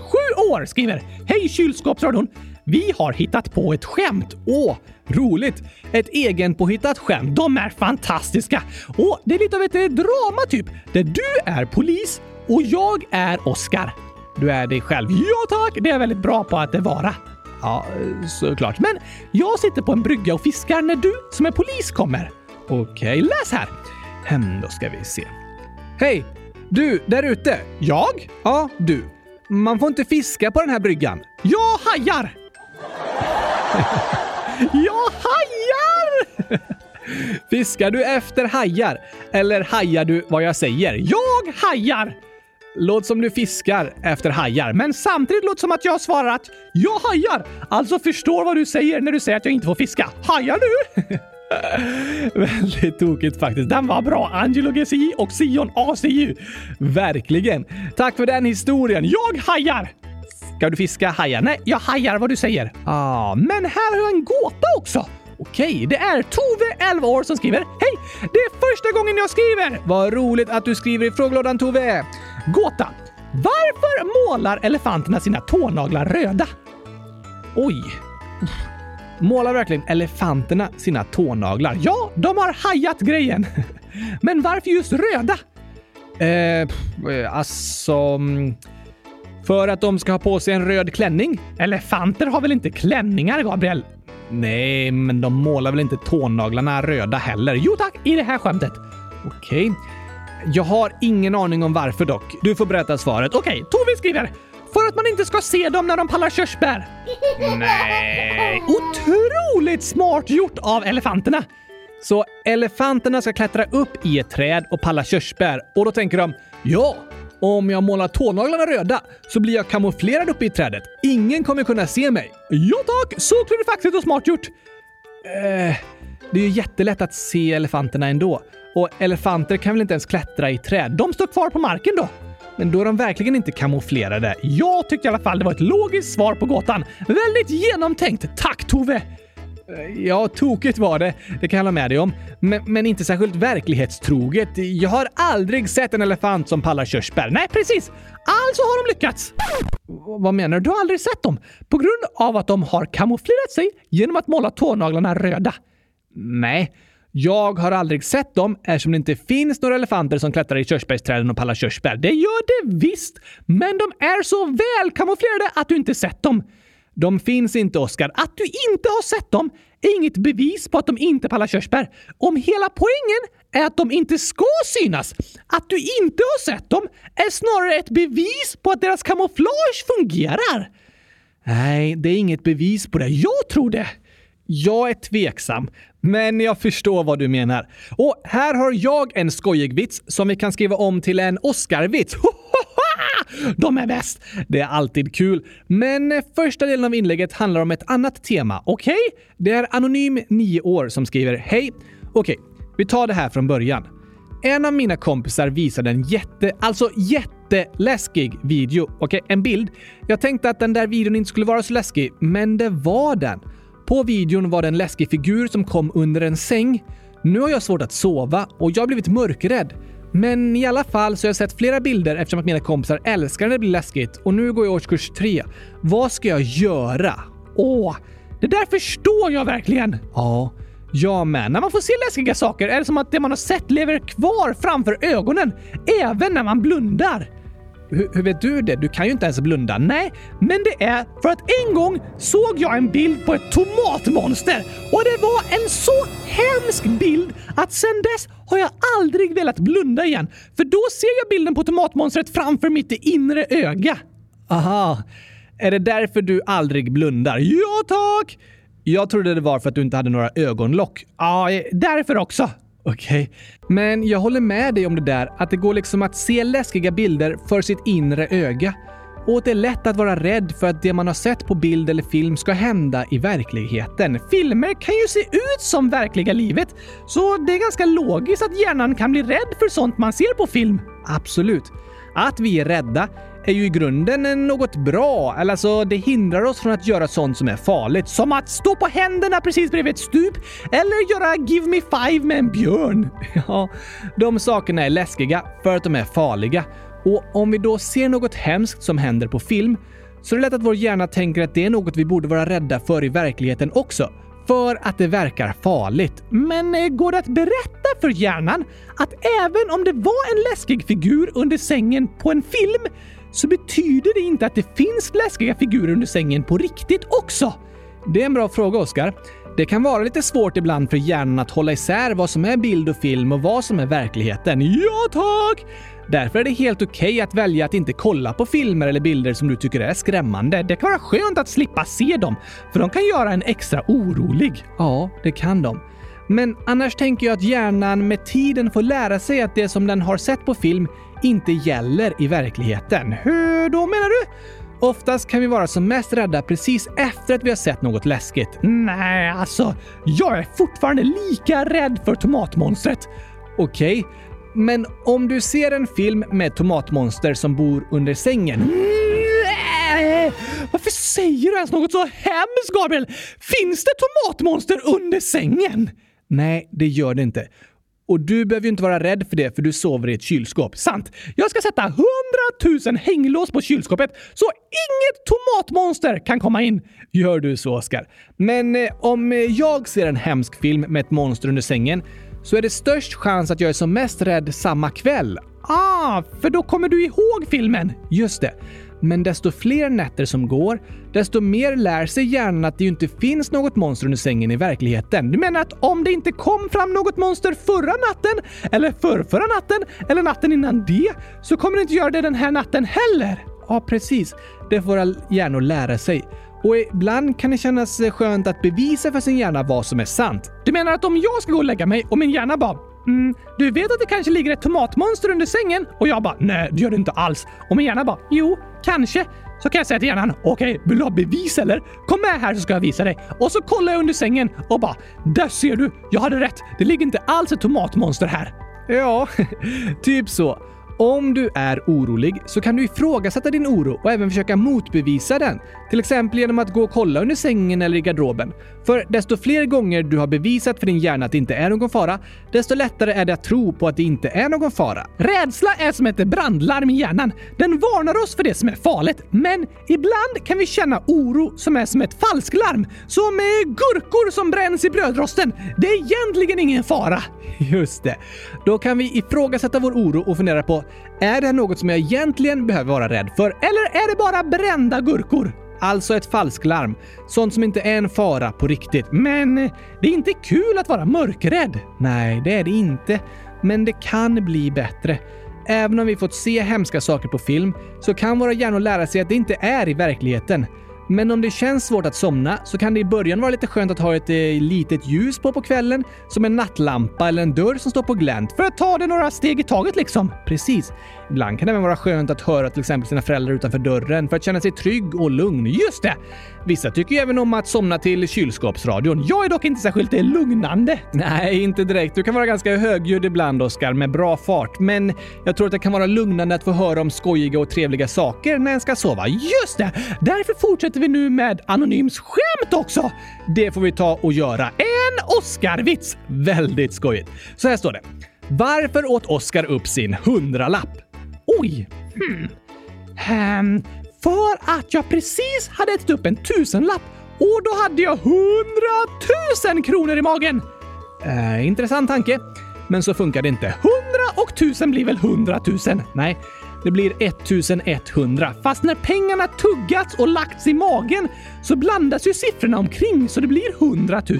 år skriver Hej kylskåpsradion! Vi har hittat på ett skämt. Åh, roligt! Ett egenpåhittat skämt. De är fantastiska! Och det är lite av ett eh, drama typ, där du är polis och jag är Oskar. Du är dig själv. Ja tack! Det är jag väldigt bra på att vara. Ja, såklart. Men jag sitter på en brygga och fiskar när du som är polis kommer. Okej, läs här. Hem, då ska vi se. Hej! Du, där ute. Jag? Ja, du. Man får inte fiska på den här bryggan. Jag hajar! [LAUGHS] jag hajar! Fiskar du efter hajar? Eller hajar du vad jag säger? Jag hajar! Låt som du fiskar efter hajar, men samtidigt låter som att jag svarar att jag hajar, alltså förstår vad du säger när du säger att jag inte får fiska. Hajar du? [LAUGHS] Väldigt tokigt faktiskt. Den var bra! Angelo GCI och Sion ACU. Verkligen. Tack för den historien. Jag hajar! Ska du fiska hajar? Nej, jag hajar vad du säger. Ah, men här har jag en gåta också. Okej, det är Tove, 11 år, som skriver Hej! Det är första gången jag skriver! Vad roligt att du skriver i frågelådan Tove! Gåta! Varför målar elefanterna sina tånaglar röda? Oj. Målar verkligen elefanterna sina tånaglar? Ja, de har hajat grejen. [LAUGHS] Men varför just röda? Eh, eh alltså... Mm, för att de ska ha på sig en röd klänning? Elefanter har väl inte klänningar, Gabriel? Nej, men de målar väl inte tånaglarna röda heller? Jo tack, i det här skämtet. Okej. Okay. Jag har ingen aning om varför dock. Du får berätta svaret. Okej, okay, Tove skriver för att man inte ska se dem när de pallar körsbär. Nej. Otroligt smart gjort av elefanterna! Så elefanterna ska klättra upp i ett träd och palla körsbär och då tänker de ja, om jag målar tånaglarna röda så blir jag kamouflerad uppe i trädet. Ingen kommer kunna se mig. Ja tack, så klurifaxigt och smart gjort. Eh, det är ju jättelätt att se elefanterna ändå. Och elefanter kan väl inte ens klättra i träd? De står kvar på marken då. Men då är de verkligen inte kamouflerade. Jag tyckte i alla fall det var ett logiskt svar på gåtan. Väldigt genomtänkt. Tack Tove! Ja, tokigt var det. Det kan jag hålla med dig om. Men, men, inte särskilt verklighetstroget. Jag har aldrig sett en elefant som pallar körsbär. Nej, precis! Alltså har de lyckats! Vad menar du? Du har aldrig sett dem? På grund av att de har kamouflerat sig genom att måla tånaglarna röda? Nej, jag har aldrig sett dem eftersom det inte finns några elefanter som klättrar i körsbärsträden och pallar körsbär. Det gör det visst! Men de är så väl kamouflerade att du inte sett dem. De finns inte, Oskar. Att du inte har sett dem är inget bevis på att de inte pallar körsbär. Om hela poängen är att de inte ska synas. Att du inte har sett dem är snarare ett bevis på att deras kamouflage fungerar. Nej, det är inget bevis på det. Jag tror det. Jag är tveksam, men jag förstår vad du menar. Och här har jag en skojig vits som vi kan skriva om till en Oscar-vits. [LAUGHS] de är bäst! Det är alltid kul. Men första delen av inlägget handlar om ett annat tema, okej? Okay? Det är Anonym 9 år som skriver Hej! Okej, okay, vi tar det här från början. En av mina kompisar visade en jätte, alltså jätteläskig video. Okej, okay, en bild. Jag tänkte att den där videon inte skulle vara så läskig, men det var den. På videon var det en läskig figur som kom under en säng. Nu har jag svårt att sova och jag har blivit mörkrädd. Men i alla fall så har jag sett flera bilder eftersom att mina kompisar älskar när det blir läskigt och nu går jag årskurs 3. Vad ska jag göra? Åh, det där förstår jag verkligen! Ja, jag med. När man får se läskiga saker är det som att det man har sett lever kvar framför ögonen, även när man blundar. Hur, hur, vet du det? Du kan ju inte ens blunda. Nej, men det är för att en gång såg jag en bild på ett tomatmonster och det var en så hemsk bild att sen dess har jag aldrig velat blunda igen. För då ser jag bilden på tomatmonstret framför mitt inre öga. Aha, är det därför du aldrig blundar? Ja, tack! Jag trodde det var för att du inte hade några ögonlock. Ja, eh, därför också. Okej. Okay. Men jag håller med dig om det där att det går liksom att se läskiga bilder för sitt inre öga. Och att det är lätt att vara rädd för att det man har sett på bild eller film ska hända i verkligheten. Filmer kan ju se ut som verkliga livet, så det är ganska logiskt att hjärnan kan bli rädd för sånt man ser på film. Absolut. Att vi är rädda är ju i grunden något bra. Eller alltså, det hindrar oss från att göra sånt som är farligt. Som att stå på händerna precis bredvid ett stup eller göra Give Me Five med en björn. [LAUGHS] Ja, de sakerna är läskiga för att de är farliga. Och om vi då ser något hemskt som händer på film så är det lätt att vår hjärna tänker att det är något vi borde vara rädda för i verkligheten också för att det verkar farligt. Men eh, går det att berätta för hjärnan att även om det var en läskig figur under sängen på en film så betyder det inte att det finns läskiga figurer under sängen på riktigt också? Det är en bra fråga, Oskar. Det kan vara lite svårt ibland för hjärnan att hålla isär vad som är bild och film och vad som är verkligheten. Ja, tack! Därför är det helt okej okay att välja att inte kolla på filmer eller bilder som du tycker är skrämmande. Det kan vara skönt att slippa se dem, för de kan göra en extra orolig. Ja, det kan de. Men annars tänker jag att hjärnan med tiden får lära sig att det som den har sett på film inte gäller i verkligheten. Hur då menar du? Oftast kan vi vara som mest rädda precis efter att vi har sett något läskigt. Nej, alltså, jag är fortfarande lika rädd för tomatmonstret. Okej, okay. men om du ser en film med tomatmonster som bor under sängen. Nej! Varför säger du ens något så hemskt, Gabriel? Finns det tomatmonster under sängen? Nej, det gör det inte. Och du behöver ju inte vara rädd för det för du sover i ett kylskåp. Sant! Jag ska sätta hundratusen hänglås på kylskåpet så inget tomatmonster kan komma in. Gör du så, Oskar. Men eh, om eh, jag ser en hemsk film med ett monster under sängen så är det störst chans att jag är som mest rädd samma kväll. Ah, för då kommer du ihåg filmen! Just det. Men desto fler nätter som går, desto mer lär sig hjärnan att det ju inte finns något monster under sängen i verkligheten. Du menar att om det inte kom fram något monster förra natten, eller förrförra natten, eller natten innan det, så kommer det inte göra det den här natten heller? Ja, precis. Det får all hjärnor lära sig. Och ibland kan det kännas skönt att bevisa för sin hjärna vad som är sant. Du menar att om jag ska gå och lägga mig och min hjärna bara Mm, du vet att det kanske ligger ett tomatmonster under sängen? Och jag bara, nej det gör det inte alls. Och min hjärna bara, jo, kanske. Så kan jag säga till hjärnan, okej, okay, vill du ha bevis eller? Kom med här så ska jag visa dig. Och så kollar jag under sängen och bara, där ser du, jag hade rätt. Det ligger inte alls ett tomatmonster här. Ja, [LAUGHS] typ så. Om du är orolig så kan du ifrågasätta din oro och även försöka motbevisa den. Till exempel genom att gå och kolla under sängen eller i garderoben. För desto fler gånger du har bevisat för din hjärna att det inte är någon fara, desto lättare är det att tro på att det inte är någon fara. Rädsla är som ett brandlarm i hjärnan. Den varnar oss för det som är farligt, men ibland kan vi känna oro som är som ett falsklarm. Som gurkor som bränns i brödrosten. Det är egentligen ingen fara. [LAUGHS] Just det. Då kan vi ifrågasätta vår oro och fundera på är det något som jag egentligen behöver vara rädd för? Eller är det bara brända gurkor? Alltså ett falsklarm. Sånt som inte är en fara på riktigt. Men eh, det är inte kul att vara mörkrädd. Nej, det är det inte. Men det kan bli bättre. Även om vi fått se hemska saker på film så kan våra hjärnor lära sig att det inte är i verkligheten. Men om det känns svårt att somna så kan det i början vara lite skönt att ha ett eh, litet ljus på på kvällen, som en nattlampa eller en dörr som står på glänt, för att ta det några steg i taget liksom. Precis. Ibland kan det även vara skönt att höra till exempel sina föräldrar utanför dörren för att känna sig trygg och lugn. Just det! Vissa tycker ju även om att somna till kylskåpsradion. Jag är dock inte särskilt eh, lugnande. Nej, inte direkt. Du kan vara ganska högljudd ibland, Oskar, med bra fart. Men jag tror att det kan vara lugnande att få höra om skojiga och trevliga saker när en ska sova. Just det! Därför fortsätter vi nu med Anonyms skämt också. Det får vi ta och göra. En Oscar-vits! Väldigt skojigt. Så här står det. Varför åt Oscar upp sin hundralapp? Oj! Hmm. Um, för att jag precis hade ätit upp en tusenlapp och då hade jag hundratusen kronor i magen. Uh, intressant tanke. Men så funkar det inte. Hundra och tusen blir väl hundratusen? Nej, det blir 1100. Fast när pengarna tuggats och lagts i magen så blandas ju siffrorna omkring så det blir 100 000.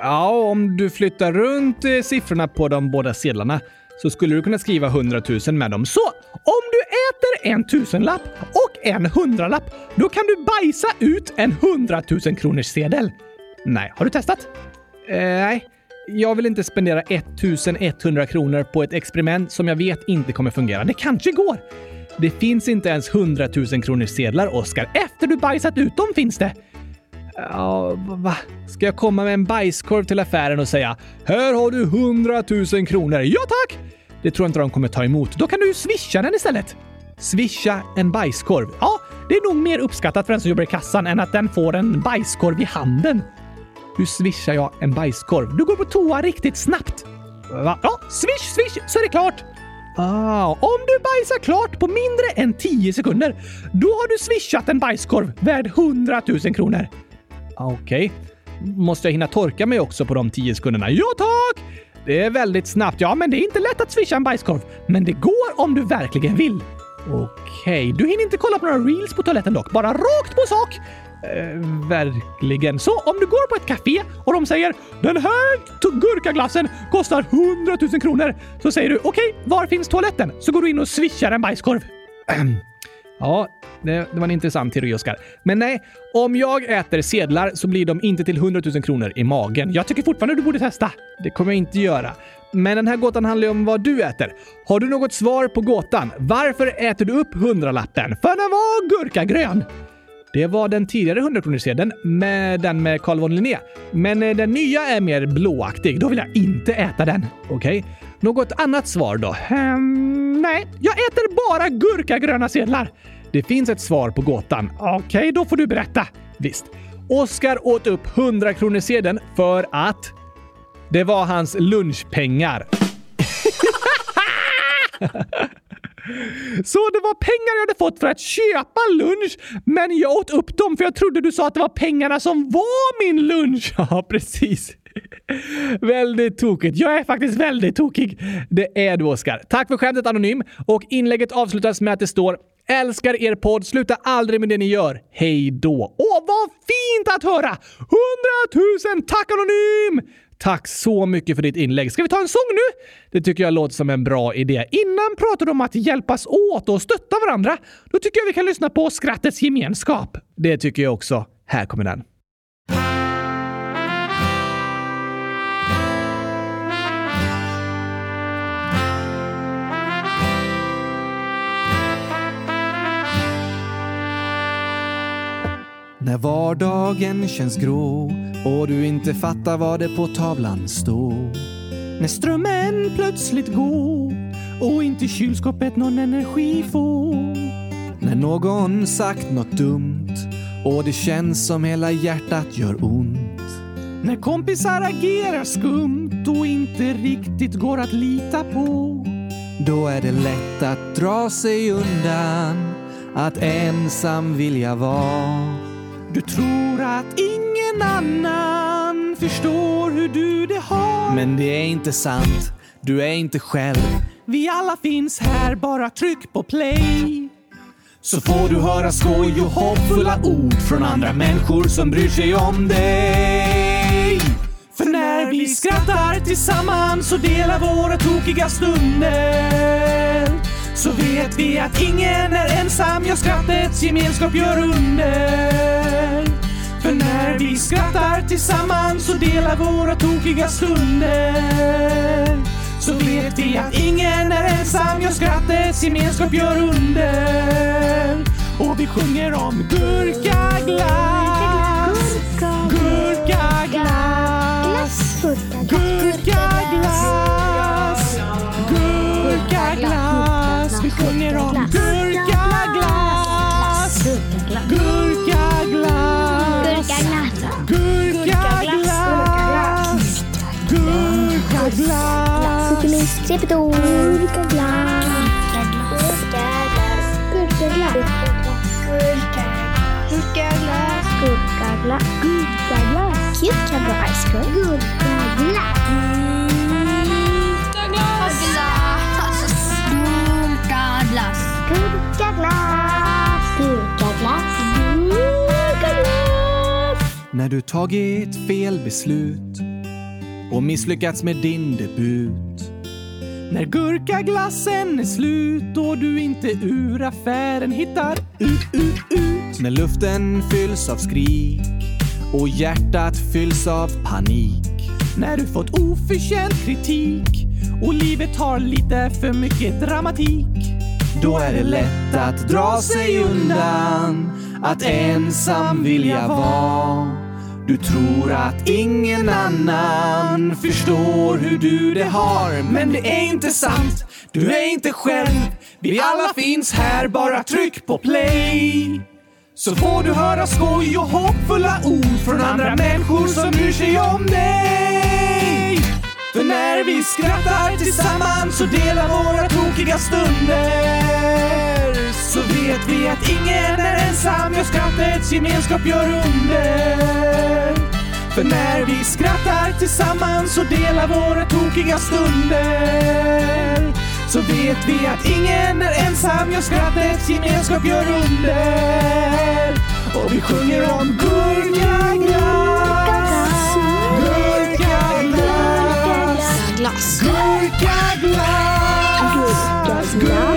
Ja, om du flyttar runt eh, siffrorna på de båda sedlarna så skulle du kunna skriva 100 000 med dem. Så om du äter en tusenlapp och en hundralapp, då kan du bajsa ut en 100 000 kronors sedel. Nej, har du testat? Eh, nej. Jag vill inte spendera 1100 kronor på ett experiment som jag vet inte kommer fungera. Det kanske går. Det finns inte ens 100 000 kronors sedlar, Oskar. Efter du bajsat ut dem finns det. Ja, va? Ska jag komma med en bajskorv till affären och säga “Här har du 100 000 kronor. Ja tack!” Det tror jag inte de kommer ta emot. Då kan du swisha den istället. Swisha en bajskorv. Ja, det är nog mer uppskattat för den som jobbar i kassan än att den får en bajskorv i handen. Hur swishar jag en bajskorv? Du går på toa riktigt snabbt. Va? Ja, swish, swish så är det klart. Ah, om du bajsar klart på mindre än 10 sekunder, då har du swishat en bajskorv värd 100 000 kronor. Ah, okej. Okay. Måste jag hinna torka mig också på de 10 sekunderna? Ja tack! Det är väldigt snabbt. Ja, men det är inte lätt att swisha en bajskorv. Men det går om du verkligen vill. Okej, okay. du hinner inte kolla på några reels på toaletten dock. Bara rakt på sak. Eh, verkligen. Så om du går på ett café och de säger “Den här gurkaglassen kostar 100 000 kronor” så säger du “Okej, okay, var finns toaletten?” så går du in och swishar en bajskorv. [CLEARS THROAT] ja, det, det, var en intressant teori, Oskar. Men nej, om jag äter sedlar så blir de inte till 100 000 kronor i magen. Jag tycker fortfarande du borde testa. Det kommer jag inte göra. Men den här gåtan handlar ju om vad du äter. Har du något svar på gåtan? Varför äter du upp hundralappen? För den var gurkagrön. Det var den tidigare 100-kronorssedeln med den med Carl von Linné. Men eh, den nya är mer blåaktig. Då vill jag inte äta den. Okej. Okay. Något annat svar då? Um, nej, jag äter bara gurkagröna sedlar. Det finns ett svar på gåtan. Okej, okay, då får du berätta. Visst. Oskar åt upp 100-kronorssedeln för att det var hans lunchpengar. [LAUGHS] [LAUGHS] Så det var pengar jag hade fått för att köpa lunch, men jag åt upp dem för jag trodde du sa att det var pengarna som var min lunch. [LAUGHS] Ja, precis. väldigt tokigt. Jag är faktiskt väldigt tokig. Det är du, Oskar. Tack för skämtet Anonym. Och inlägget avslutas med att det står Älskar er podd. Sluta aldrig med det ni gör. Hej då. Åh, vad fint att höra! Hundratusen tack Anonym! Tack så mycket för ditt inlägg. Ska vi ta en sång nu? Det tycker jag låter som en bra idé. Innan pratade du om att hjälpas åt och stötta varandra. Då tycker jag vi kan lyssna på Skrattets gemenskap. Det tycker jag också. Här kommer den. När vardagen känns grå och du inte fattar vad det på tavlan står. När strömmen plötsligt går och inte kylskåpet någon energi får. När någon sagt något dumt och det känns som hela hjärtat gör ont. När kompisar agerar skumt och inte riktigt går att lita på. Då är det lätt att dra sig undan, att ensam vilja vara. Du tror att ingen annan förstår hur du det har. Men det är inte sant. Du är inte själv. Vi alla finns här, bara tryck på play. Så får du höra skoj och hoppfulla ord från andra människor som bryr sig om dig. För när vi skrattar tillsammans och delar våra tokiga stunder Så vet vi att ingen är ensam, ja skrattets gemenskap gör under. För när vi skrattar tillsammans och delar våra tokiga stunder så vet vi att ingen är ensam, ja skrattets gemenskap gör under. Och vi sjunger om gurkaglass, gurkaglass, gurkaglass, gurkaglass. Kukulis, Trepidor, gurkaglass. Gurkaglass. Gurkaglass. Gurkaglass. Gurkaglass. Cucumber ice cream. Gurkaglass. Gurkaglass. Gurkaglass. Gurkaglass. Gurkaglass. När du tagit fel beslut och misslyckats med din debut. När gurkaglassen är slut och du inte ur affären hittar ut, ut, ut. När luften fylls av skrik och hjärtat fylls av panik. När du fått oförtjänt kritik och livet har lite för mycket dramatik. Då är det lätt att dra sig undan, att ensam vilja vara. Du tror att ingen annan förstår hur du det har. Men det är inte sant, du är inte själv. Vi alla finns här, bara tryck på play. Så får du höra skoj och hoppfulla ord från andra människor som bryr sig om dig. För när vi skrattar tillsammans och delar våra tokiga stunder så vet vi att ingen är ensam, ja skrattets gemenskap gör under. För när vi skrattar tillsammans och delar våra tokiga stunder så vet vi att ingen är ensam, ja skrattets gemenskap gör under. Och vi sjunger om gurkaglass, gurkaglass, gurkaglass, gurkaglass,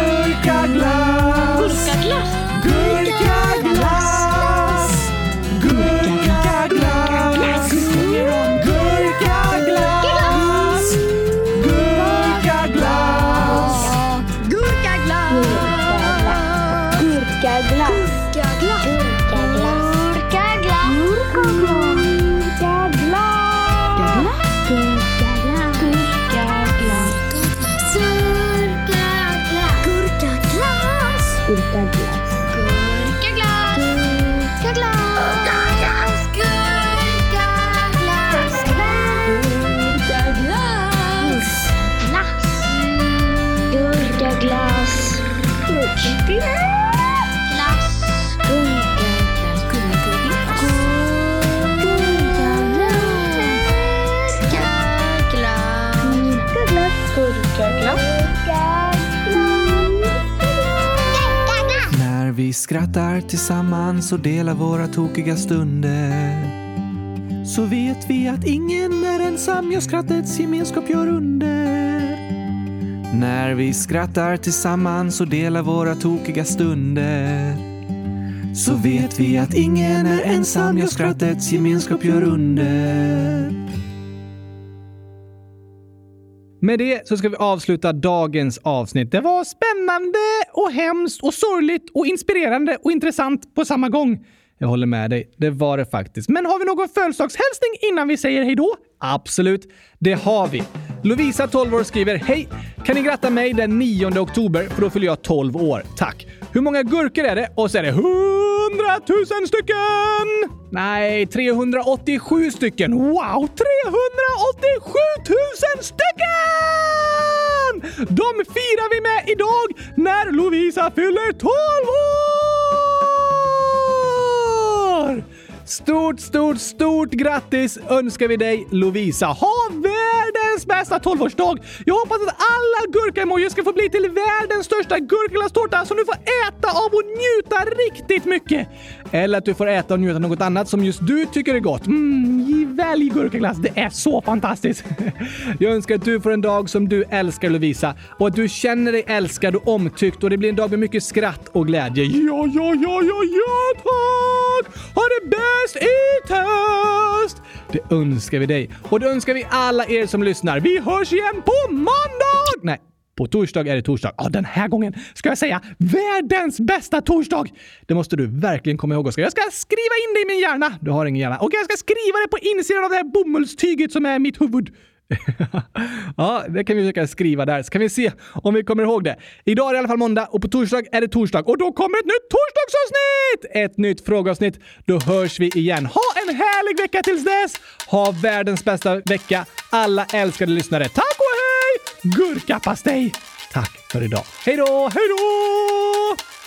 skrattar tillsammans och delar våra tokiga stunder så vet vi att ingen är ensam, ja skrattets gemenskap gör under. När vi skrattar tillsammans och delar våra tokiga stunder så vet vi att ingen är ensam, ja skrattets gemenskap gör under. Med det så ska vi avsluta dagens avsnitt. Det var spännande och hemskt och sorgligt och inspirerande och intressant på samma gång. Jag håller med dig, det var det faktiskt. Men har vi någon födelsedagshälsning innan vi säger hej då? Absolut, det har vi. Lovisa, 12 år, skriver Hej! Kan ni gratta mig den 9 oktober för då fyller jag 12 år. Tack! Hur många gurkor är det? Och så är det 100 000 stycken! Nej, 387 stycken! Wow! 387 000 stycken! De firar vi med idag när Lovisa fyller 12 år! Stort, stort, stort grattis önskar vi dig Lovisa. Ha världens bästa 12-årsdag! Jag hoppas att alla gurka-emojis ska få bli till världens största gurkaglasstårta som du får äta av och njuta riktigt mycket! Eller att du får äta och njuta något annat som just du tycker är gott. Mm, välj gurkaglass, det är så fantastiskt! [LAUGHS] Jag önskar att du får en dag som du älskar Lovisa och att du känner dig älskad och omtyckt och det blir en dag med mycket skratt och glädje. Ja, ja, ja, ja, ja tack! Ha det bäst! Bäst i test! Det önskar vi dig och det önskar vi alla er som lyssnar. Vi hörs igen på måndag! Nej, på torsdag är det torsdag. Ja, den här gången ska jag säga världens bästa torsdag! Det måste du verkligen komma ihåg, Oskar. Jag ska skriva in det i min hjärna. Du har ingen hjärna. Och jag ska skriva det på insidan av det här bomullstyget som är mitt huvud. [LAUGHS] ja, det kan vi försöka skriva där, så kan vi se om vi kommer ihåg det. Idag är det i alla fall måndag och på torsdag är det torsdag och då kommer ett nytt torsdagsavsnitt! Ett nytt frågeavsnitt. Då hörs vi igen. Ha en härlig vecka tills dess! Ha världens bästa vecka, alla älskade lyssnare. Tack och hej! Gurkapastej! Tack för idag. Hej då, hej då!